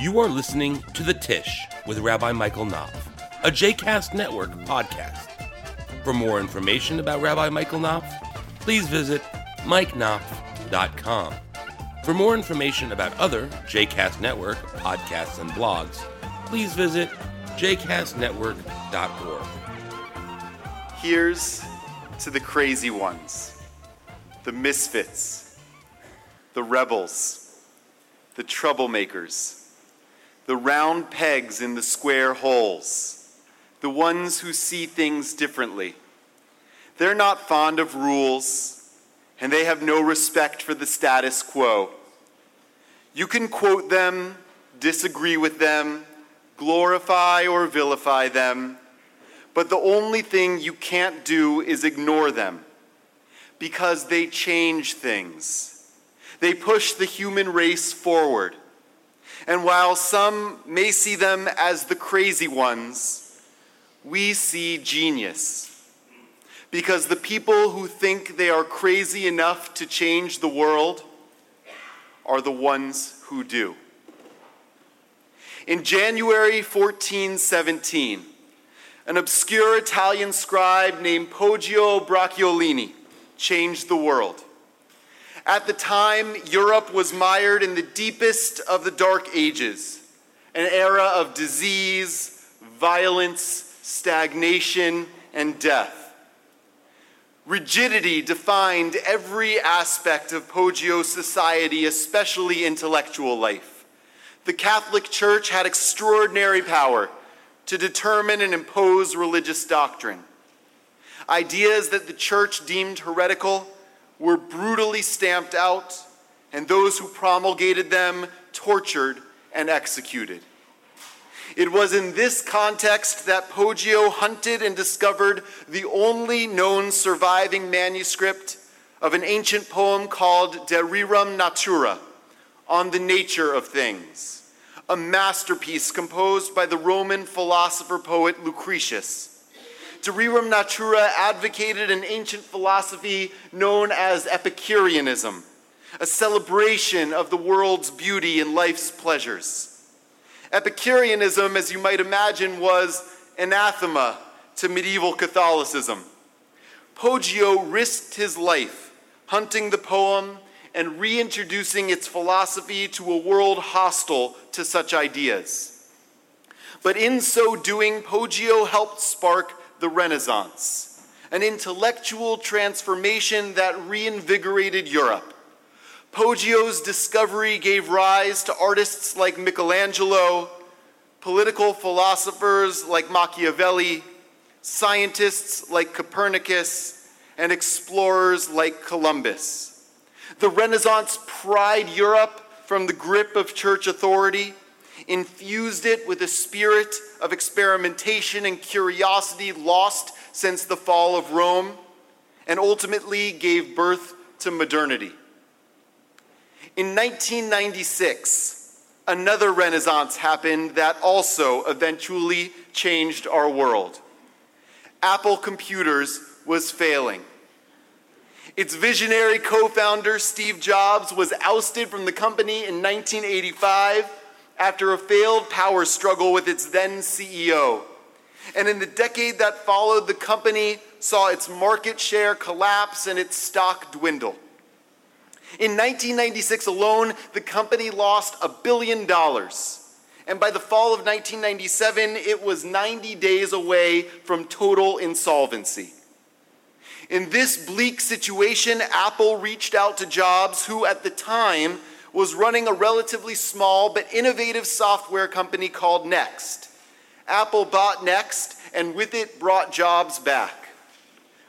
You are listening to The Tish with Rabbi Michael Knopf, a JCast Network podcast. For more information about Rabbi Michael Knopf, please visit mikeknopf.com. For more information about other JCast Network podcasts and blogs, please visit jcastnetwork.org. Here's to the crazy ones, the misfits, the rebels, the troublemakers, the round pegs in the square holes, the ones who see things differently. They're not fond of rules, and they have no respect for the status quo. You can quote them, disagree with them, glorify or vilify them, but the only thing you can't do is ignore them because they change things. They push the human race forward. And while some may see them as the crazy ones, we see genius. Because the people who think they are crazy enough to change the world are the ones who do. In January 1417, an obscure Italian scribe named Poggio Bracciolini changed the world. At the time, Europe was mired in the deepest of the Dark Ages, an era of disease, violence, stagnation, and death. Rigidity defined every aspect of Poggio's society, especially intellectual life. The Catholic Church had extraordinary power to determine and impose religious doctrine. Ideas that the church deemed heretical were brutally stamped out, and those who promulgated them tortured and executed. It was in this context that Poggio hunted and discovered the only known surviving manuscript of an ancient poem called De Rerum Natura, on the nature of things, a masterpiece composed by the Roman philosopher poet Lucretius. De Rerum Natura advocated an ancient philosophy known as Epicureanism, a celebration of the world's beauty and life's pleasures. Epicureanism, as you might imagine, was anathema to medieval Catholicism. Poggio risked his life hunting the poem and reintroducing its philosophy to a world hostile to such ideas. But in so doing, Poggio helped spark the Renaissance, an intellectual transformation that reinvigorated Europe. Poggio's discovery gave rise to artists like Michelangelo, political philosophers like Machiavelli, scientists like Copernicus, and explorers like Columbus. The Renaissance pried Europe from the grip of church authority, infused it with a spirit of experimentation and curiosity lost since the fall of Rome, and ultimately gave birth to modernity. In 1996, another renaissance happened that also eventually changed our world. Apple Computers was failing. Its visionary co founder, Steve Jobs, was ousted from the company in 1985 after a failed power struggle with its then CEO. And in the decade that followed, the company saw its market share collapse and its stock dwindle. In 1996 alone, the company lost a billion dollars. And by the fall of 1997, it was 90 days away from total insolvency. In this bleak situation, Apple reached out to Jobs, who at the time was running a relatively small but innovative software company called Next. Apple bought Next, and with it brought Jobs back.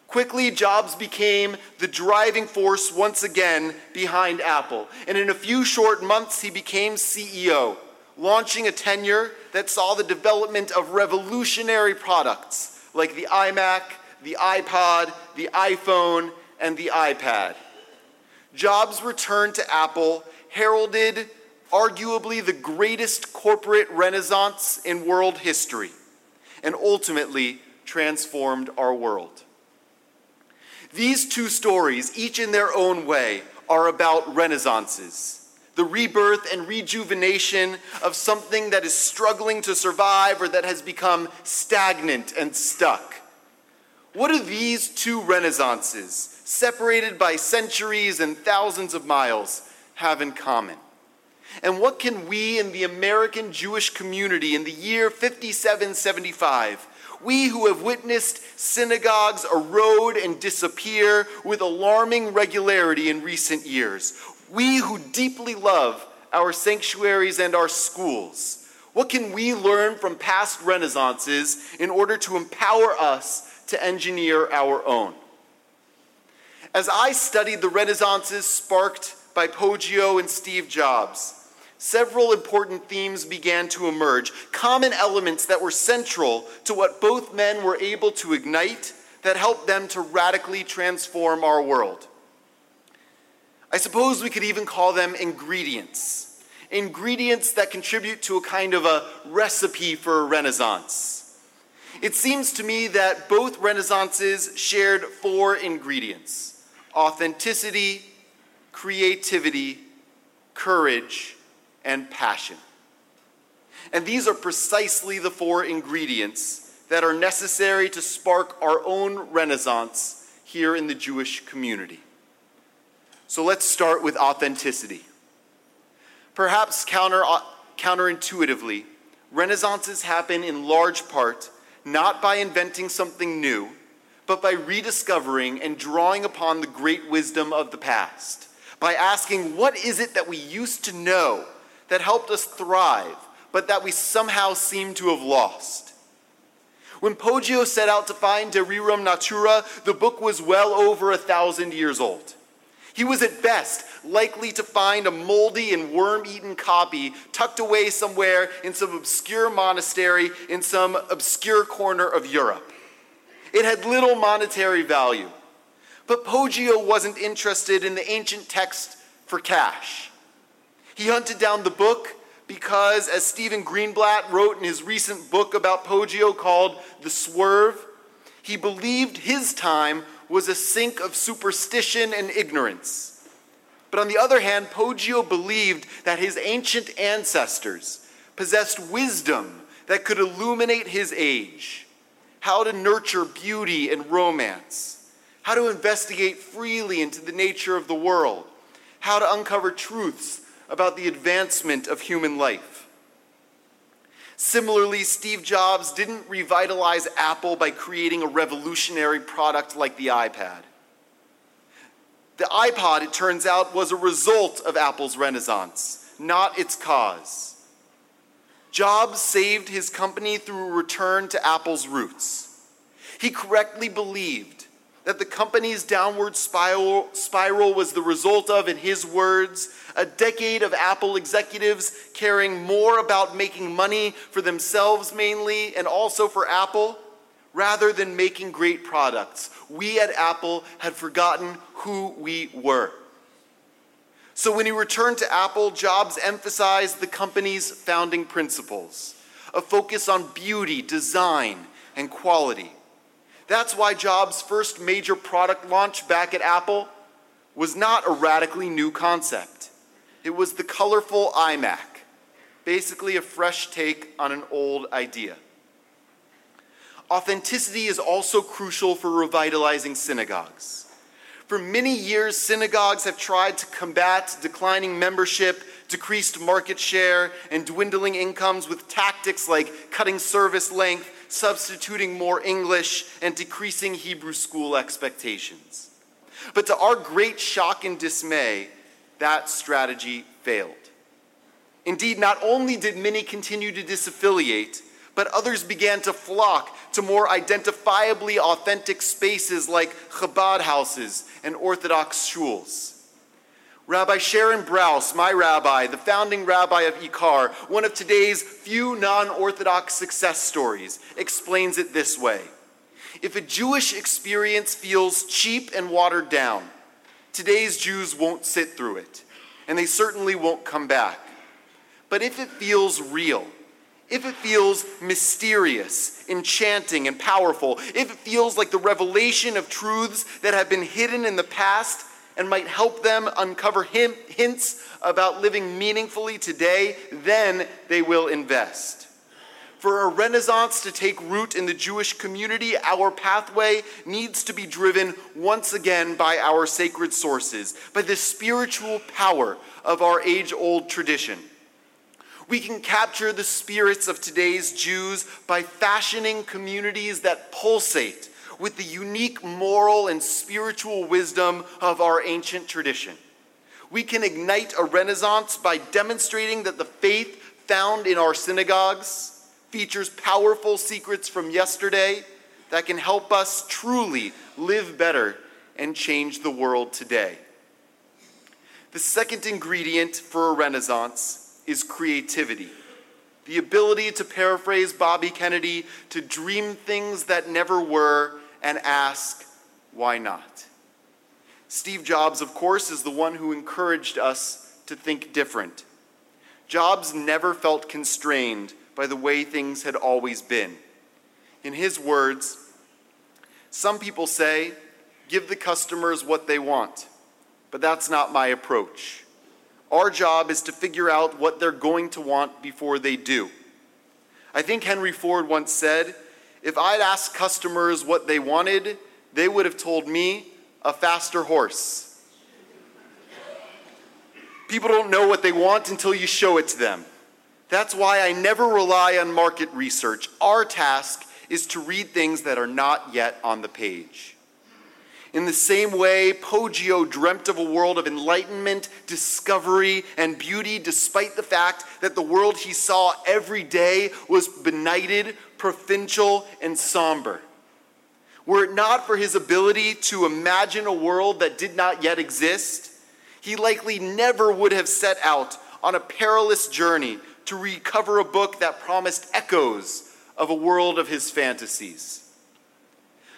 Quickly, Jobs became the driving force once again behind Apple. And in a few short months, he became CEO, launching a tenure that saw the development of revolutionary products like the iMac, the iPod, the iPhone, and the iPad. Jobs' returned to Apple heralded arguably the greatest corporate renaissance in world history and ultimately transformed our world. These two stories, each in their own way, are about renaissances. The rebirth and rejuvenation of something that is struggling to survive or that has become stagnant and stuck. What do these two renaissances, separated by centuries and thousands of miles, have in common? And what can we in the American Jewish community in the year 5775, we who have witnessed synagogues erode and disappear with alarming regularity in recent years, we who deeply love our sanctuaries and our schools, what can we learn from past renaissances in order to empower us to engineer our own? As I studied the renaissances sparked by Poggio and Steve Jobs, several important themes began to emerge, common elements that were central to what both men were able to ignite that helped them to radically transform our world. I suppose we could even call them ingredients. Ingredients that contribute to a kind of a recipe for a renaissance. It seems to me that both renaissances shared four ingredients authenticity, creativity, courage, and passion. And these are precisely the four ingredients that are necessary to spark our own renaissance here in the Jewish community. So let's start with authenticity. Perhaps counter, uh, counterintuitively, renaissances happen in large part not by inventing something new, but by rediscovering and drawing upon the great wisdom of the past, by asking, what is it that we used to know that helped us thrive, but that we somehow seem to have lost. When Poggio set out to find De Rerum Natura, the book was well over a thousand years old. He was at best likely to find a moldy and worm eaten copy tucked away somewhere in some obscure monastery in some obscure corner of Europe. It had little monetary value. But Poggio wasn't interested in the ancient text for cash. He hunted down the book because, as Stephen Greenblatt wrote in his recent book about Poggio called The Swerve, he believed his time was a sink of superstition and ignorance. But on the other hand, Poggio believed that his ancient ancestors possessed wisdom that could illuminate his age, how to nurture beauty and romance, how to investigate freely into the nature of the world, how to uncover truths about the advancement of human life. Similarly, Steve Jobs didn't revitalize Apple by creating a revolutionary product like the iPod. The iPod, it turns out, was a result of Apple's renaissance, not its cause. Jobs saved his company through a return to Apple's roots. He correctly believed that the company's downward spiral, spiral was the result of, in his words, a decade of Apple executives caring more about making money for themselves mainly and also for Apple rather than making great products. We at Apple had forgotten who we were. So when he returned to Apple, Jobs emphasized the company's founding principles a focus on beauty, design, and quality. That's why Jobs' first major product launch back at Apple was not a radically new concept. It was the colorful iMac, basically a fresh take on an old idea. Authenticity is also crucial for revitalizing synagogues. For many years, synagogues have tried to combat declining membership, decreased market share, and dwindling incomes with tactics like cutting service length substituting more English, and decreasing Hebrew school expectations. But to our great shock and dismay, that strategy failed. Indeed, not only did many continue to disaffiliate, but others began to flock to more identifiably authentic spaces like Chabad houses and Orthodox shuls. Rabbi Sharon Brous, my rabbi, the founding rabbi of Ikar, one of today's few non Orthodox success stories, explains it this way If a Jewish experience feels cheap and watered down, today's Jews won't sit through it, and they certainly won't come back. But if it feels real, if it feels mysterious, enchanting, and powerful, if it feels like the revelation of truths that have been hidden in the past, and might help them uncover hints about living meaningfully today, then they will invest. For a renaissance to take root in the Jewish community, our pathway needs to be driven once again by our sacred sources, by the spiritual power of our age old tradition. We can capture the spirits of today's Jews by fashioning communities that pulsate with the unique moral and spiritual wisdom of our ancient tradition. We can ignite a renaissance by demonstrating that the faith found in our synagogues features powerful secrets from yesterday that can help us truly live better and change the world today. The second ingredient for a renaissance is creativity. The ability to paraphrase Bobby Kennedy, to dream things that never were and ask, why not? Steve Jobs, of course, is the one who encouraged us to think different. Jobs never felt constrained by the way things had always been. In his words, some people say, give the customers what they want, but that's not my approach. Our job is to figure out what they're going to want before they do. I think Henry Ford once said, if I'd asked customers what they wanted, they would have told me a faster horse. People don't know what they want until you show it to them. That's why I never rely on market research. Our task is to read things that are not yet on the page. In the same way, Poggio dreamt of a world of enlightenment, discovery, and beauty, despite the fact that the world he saw every day was benighted, provincial, and somber. Were it not for his ability to imagine a world that did not yet exist, he likely never would have set out on a perilous journey to recover a book that promised echoes of a world of his fantasies.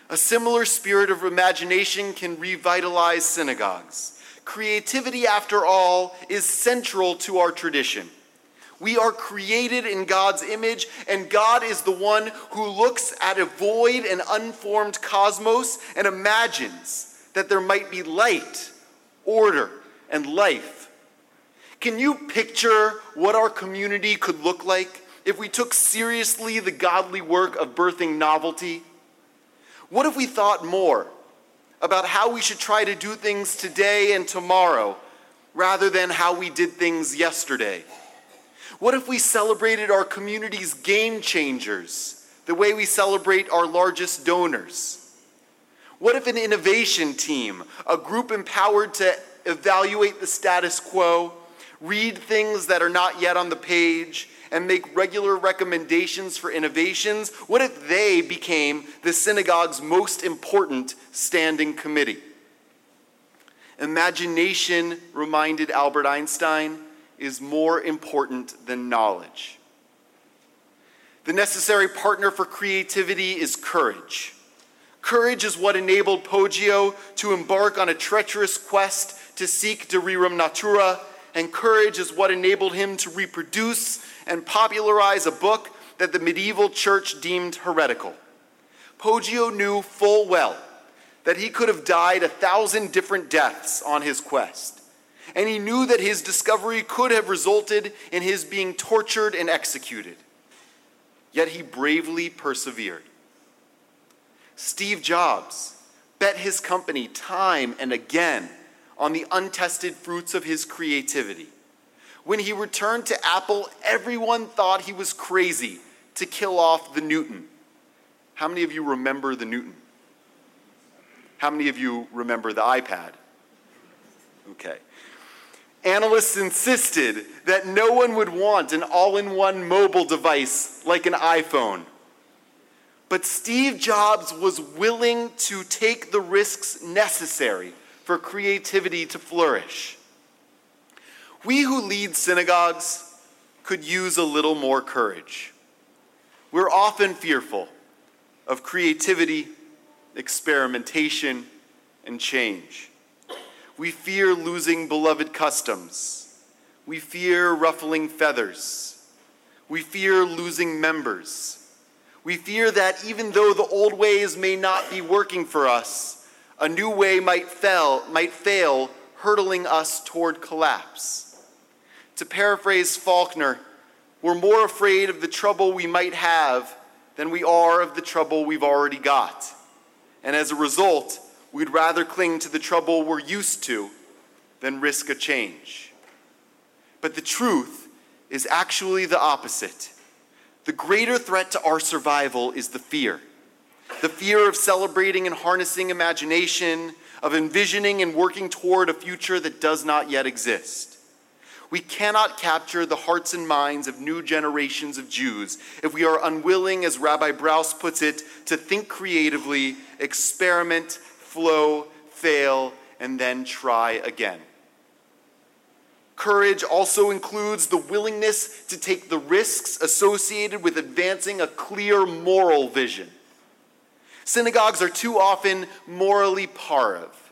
A similar spirit of imagination can revitalize synagogues. Creativity, after all, is central to our tradition. We are created in God's image, and God is the one who looks at a void and unformed cosmos and imagines that there might be light, order, and life can you picture what our community could look like if we took seriously the godly work of birthing novelty? What if we thought more about how we should try to do things today and tomorrow rather than how we did things yesterday? What if we celebrated our community's game changers the way we celebrate our largest donors? What if an innovation team, a group empowered to evaluate the status quo, read things that are not yet on the page, and make regular recommendations for innovations? What if they became the synagogue's most important standing committee? Imagination, reminded Albert Einstein, is more important than knowledge. The necessary partner for creativity is courage. Courage is what enabled Poggio to embark on a treacherous quest to seek de rerum natura and courage is what enabled him to reproduce and popularize a book that the medieval church deemed heretical. Poggio knew full well that he could have died a thousand different deaths on his quest, and he knew that his discovery could have resulted in his being tortured and executed. Yet he bravely persevered. Steve Jobs bet his company time and again on the untested fruits of his creativity. When he returned to Apple, everyone thought he was crazy to kill off the Newton. How many of you remember the Newton? How many of you remember the iPad? Okay. Analysts insisted that no one would want an all in one mobile device like an iPhone. But Steve Jobs was willing to take the risks necessary for creativity to flourish. We who lead synagogues could use a little more courage. We're often fearful of creativity, experimentation, and change. We fear losing beloved customs. We fear ruffling feathers. We fear losing members. We fear that even though the old ways may not be working for us, A new way might fail, might fail, hurtling us toward collapse. To paraphrase Faulkner, we're more afraid of the trouble we might have than we are of the trouble we've already got. And as a result, we'd rather cling to the trouble we're used to than risk a change. But the truth is actually the opposite. The greater threat to our survival is the fear the fear of celebrating and harnessing imagination, of envisioning and working toward a future that does not yet exist. We cannot capture the hearts and minds of new generations of Jews if we are unwilling, as Rabbi Brous puts it, to think creatively, experiment, flow, fail, and then try again. Courage also includes the willingness to take the risks associated with advancing a clear moral vision. Synagogues are too often morally parve.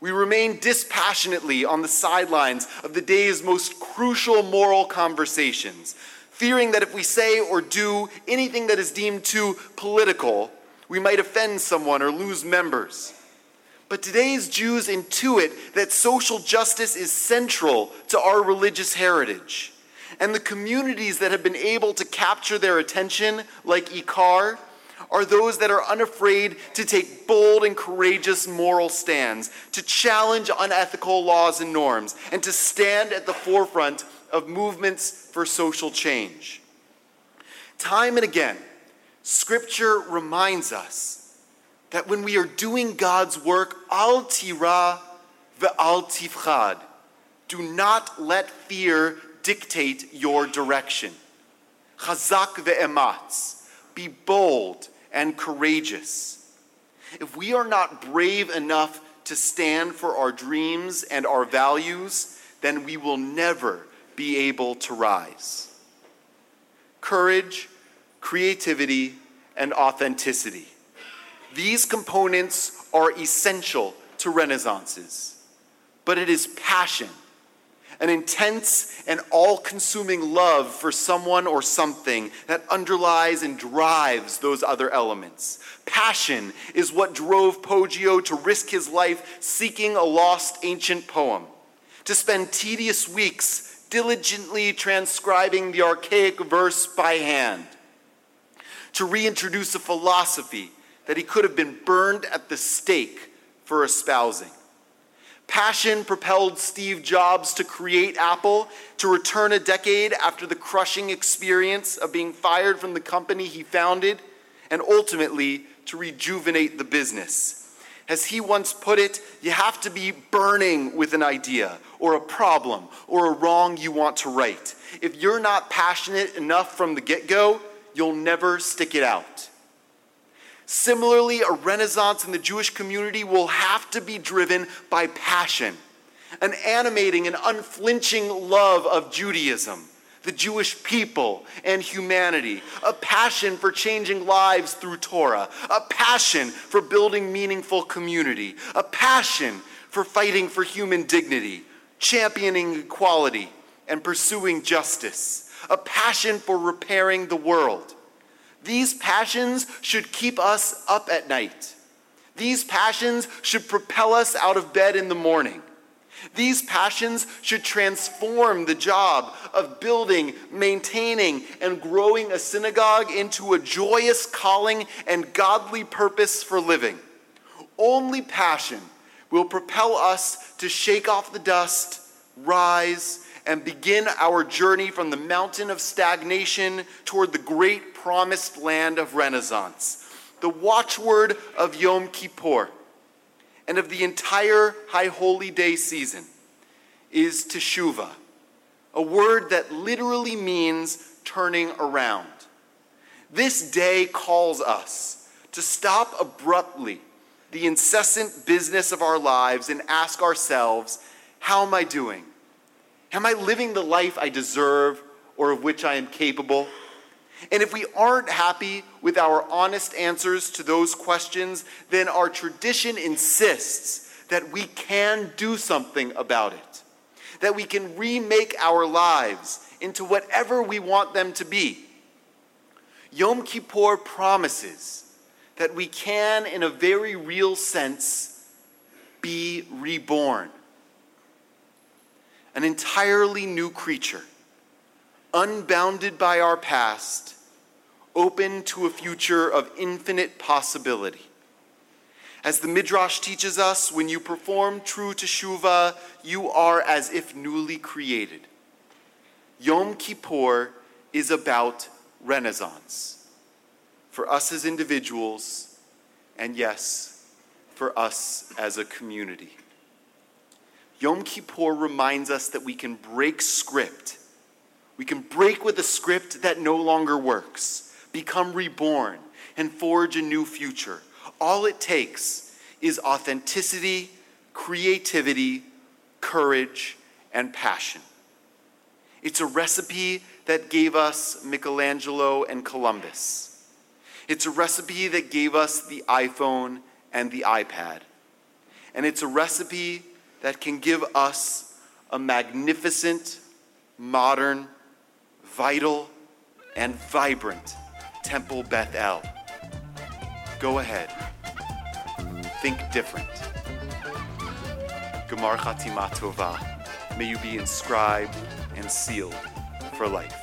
We remain dispassionately on the sidelines of the day's most crucial moral conversations, fearing that if we say or do anything that is deemed too political, we might offend someone or lose members. But today's Jews intuit that social justice is central to our religious heritage. And the communities that have been able to capture their attention, like Ikar, are those that are unafraid to take bold and courageous moral stands, to challenge unethical laws and norms, and to stand at the forefront of movements for social change. Time and again, Scripture reminds us that when we are doing God's work, al tira ve'al tifchad, do not let fear dictate your direction. Chazak ve'ematz, be bold and courageous. If we are not brave enough to stand for our dreams and our values, then we will never be able to rise. Courage, creativity, and authenticity these components are essential to Renaissances, but it is passion, an intense and all consuming love for someone or something that underlies and drives those other elements. Passion is what drove Poggio to risk his life seeking a lost ancient poem, to spend tedious weeks diligently transcribing the archaic verse by hand, to reintroduce a philosophy that he could have been burned at the stake for espousing. Passion propelled Steve Jobs to create Apple, to return a decade after the crushing experience of being fired from the company he founded, and ultimately to rejuvenate the business. As he once put it, you have to be burning with an idea or a problem or a wrong you want to right. If you're not passionate enough from the get go, you'll never stick it out. Similarly, a renaissance in the Jewish community will have to be driven by passion, an animating and unflinching love of Judaism, the Jewish people, and humanity, a passion for changing lives through Torah, a passion for building meaningful community, a passion for fighting for human dignity, championing equality, and pursuing justice, a passion for repairing the world these passions should keep us up at night. These passions should propel us out of bed in the morning. These passions should transform the job of building, maintaining, and growing a synagogue into a joyous calling and godly purpose for living. Only passion will propel us to shake off the dust, rise, and begin our journey from the mountain of stagnation toward the great promised land of Renaissance, the watchword of Yom Kippur and of the entire High Holy Day season is teshuva, a word that literally means turning around. This day calls us to stop abruptly the incessant business of our lives and ask ourselves, How am I doing? Am I living the life I deserve or of which I am capable? And if we aren't happy with our honest answers to those questions, then our tradition insists that we can do something about it, that we can remake our lives into whatever we want them to be. Yom Kippur promises that we can, in a very real sense, be reborn. An entirely new creature, unbounded by our past, open to a future of infinite possibility. As the Midrash teaches us, when you perform true teshuvah, you are as if newly created. Yom Kippur is about renaissance for us as individuals, and yes, for us as a community. Yom Kippur reminds us that we can break script. We can break with a script that no longer works, become reborn, and forge a new future. All it takes is authenticity, creativity, courage, and passion. It's a recipe that gave us Michelangelo and Columbus. It's a recipe that gave us the iPhone and the iPad. And it's a recipe that can give us a magnificent, modern, vital, and vibrant Temple Beth El. Go ahead. Think different. Gemar Chatima Tova. May you be inscribed and sealed for life.